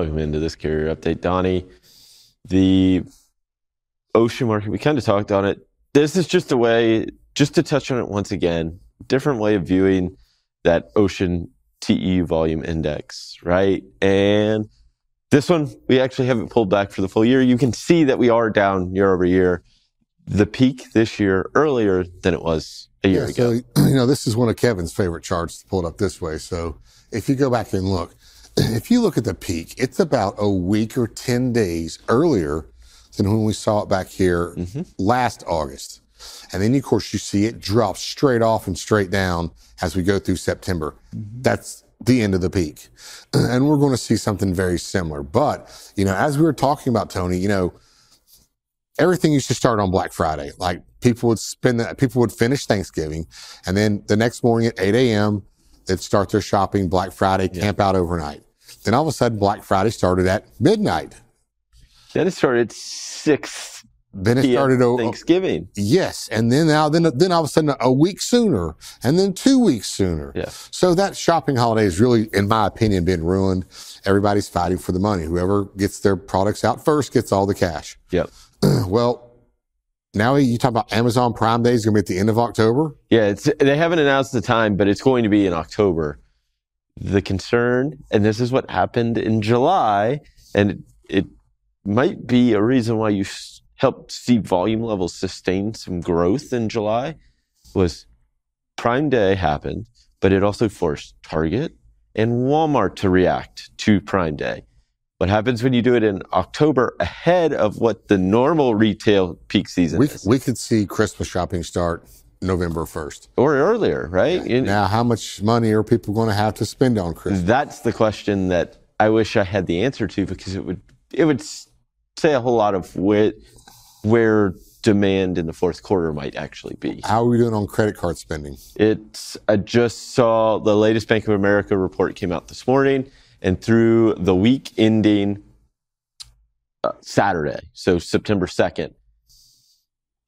welcome into this carrier update, Donny. The ocean market, we kind of talked on it. This is just a way, just to touch on it once again, different way of viewing that ocean TEU volume index, right? And this one, we actually haven't pulled back for the full year. You can see that we are down year over year. The peak this year earlier than it was a year yeah, ago. So, you know, this is one of Kevin's favorite charts to pull it up this way. So if you go back and look, if you look at the peak, it's about a week or 10 days earlier than when we saw it back here mm-hmm. last August. And then, of course, you see it drop straight off and straight down as we go through September. Mm-hmm. That's the end of the peak. And we're going to see something very similar. But, you know, as we were talking about, Tony, you know, everything used to start on Black Friday. Like people would spend that, people would finish Thanksgiving. And then the next morning at 8 a.m., they'd start their shopping Black Friday, camp yeah. out overnight. Then all of a sudden, Black Friday started at midnight. Then it started six. Then it started over Thanksgiving. Yes, and then now, then, then all of a sudden, a week sooner, and then two weeks sooner. Yeah. So that shopping holiday is really, in my opinion, been ruined. Everybody's fighting for the money. Whoever gets their products out first gets all the cash. Yep. well, now you talk about Amazon Prime Day is going to be at the end of October. Yeah, they haven't announced the time, but it's going to be in October. The concern, and this is what happened in July, and it, it might be a reason why you helped see volume levels sustain some growth in July, was Prime Day happened, but it also forced Target and Walmart to react to Prime Day. What happens when you do it in October ahead of what the normal retail peak season we, is? We could see Christmas shopping start November 1st. Or earlier, right? Yeah. Now, how much money are people going to have to spend on Christmas? That's the question that I wish I had the answer to because it would it would say a whole lot of where where demand in the fourth quarter might actually be. How are we doing on credit card spending? It's I just saw the latest Bank of America report came out this morning and through the week ending uh, Saturday, so September 2nd,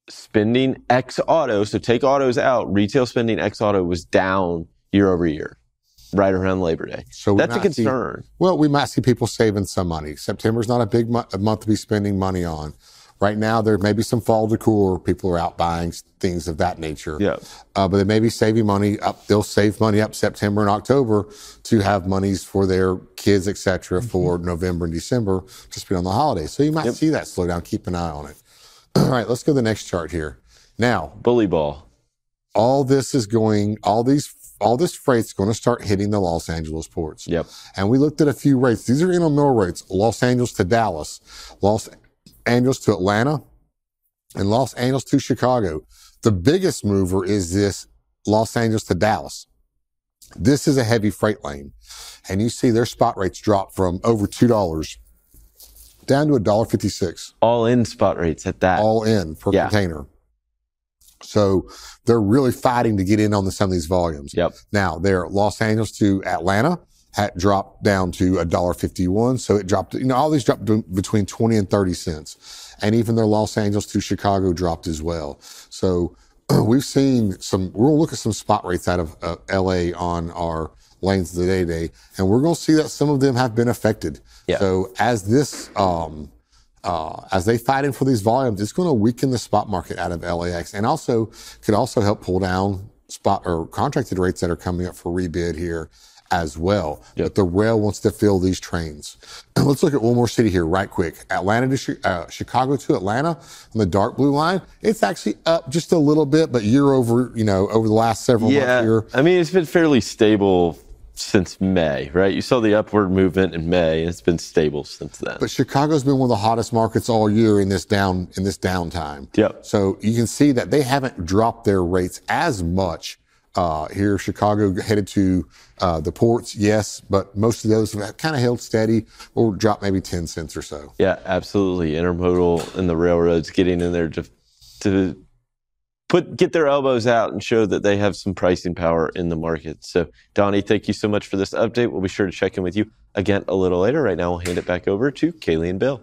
spending X auto, so take autos out, retail spending X auto was down year over year, right around Labor Day. So that's a concern. See, well, we might see people saving some money. September's not a big mo- month to be spending money on. Right now, there may be some fall decor. People are out buying things of that nature. Yeah. Uh, but they may be saving money up. They'll save money up September and October to have monies for their kids, etc., mm-hmm. for November and December to spend on the holidays. So you might yep. see that slow down. Keep an eye on it. All right, let's go to the next chart here. Now, bully ball. All this is going. All these all this freight's going to start hitting the Los Angeles ports. Yep. And we looked at a few rates. These are intermodal rates. Los Angeles to Dallas, Los Angeles to Atlanta, and Los Angeles to Chicago. The biggest mover is this Los Angeles to Dallas. This is a heavy freight lane. And you see their spot rates drop from over $2 down to $1.56. All in spot rates at that. All in per yeah. container. So they're really fighting to get in on the, some of these volumes. Yep. Now they're Los Angeles to Atlanta had dropped down to $1.51. So it dropped, you know, all these dropped between 20 and 30 cents. And even their Los Angeles to Chicago dropped as well. So we've seen some, we're going to look at some spot rates out of uh, LA on our lanes of the day day. And we're going to see that some of them have been affected. Yeah. So as this, um, uh, as they fight in for these volumes, it's going to weaken the spot market out of LAX and also could also help pull down spot or contracted rates that are coming up for rebid here as well. Yep. But the rail wants to fill these trains. And let's look at one more city here right quick. Atlanta to uh, Chicago to Atlanta on the dark blue line. It's actually up just a little bit, but year over, you know, over the last several yeah, months here. I mean, it's been fairly stable since May, right? You saw the upward movement in May, and it's been stable since then. But Chicago's been one of the hottest markets all year in this down in this downtime. Yep. So you can see that they haven't dropped their rates as much uh, here, Chicago headed to uh, the ports, yes, but most of those have kind of held steady or dropped maybe 10 cents or so. Yeah, absolutely. Intermodal and the railroads getting in there to, to put get their elbows out and show that they have some pricing power in the market. So, Donny, thank you so much for this update. We'll be sure to check in with you again a little later. Right now, we'll hand it back over to Kaylee and Bill.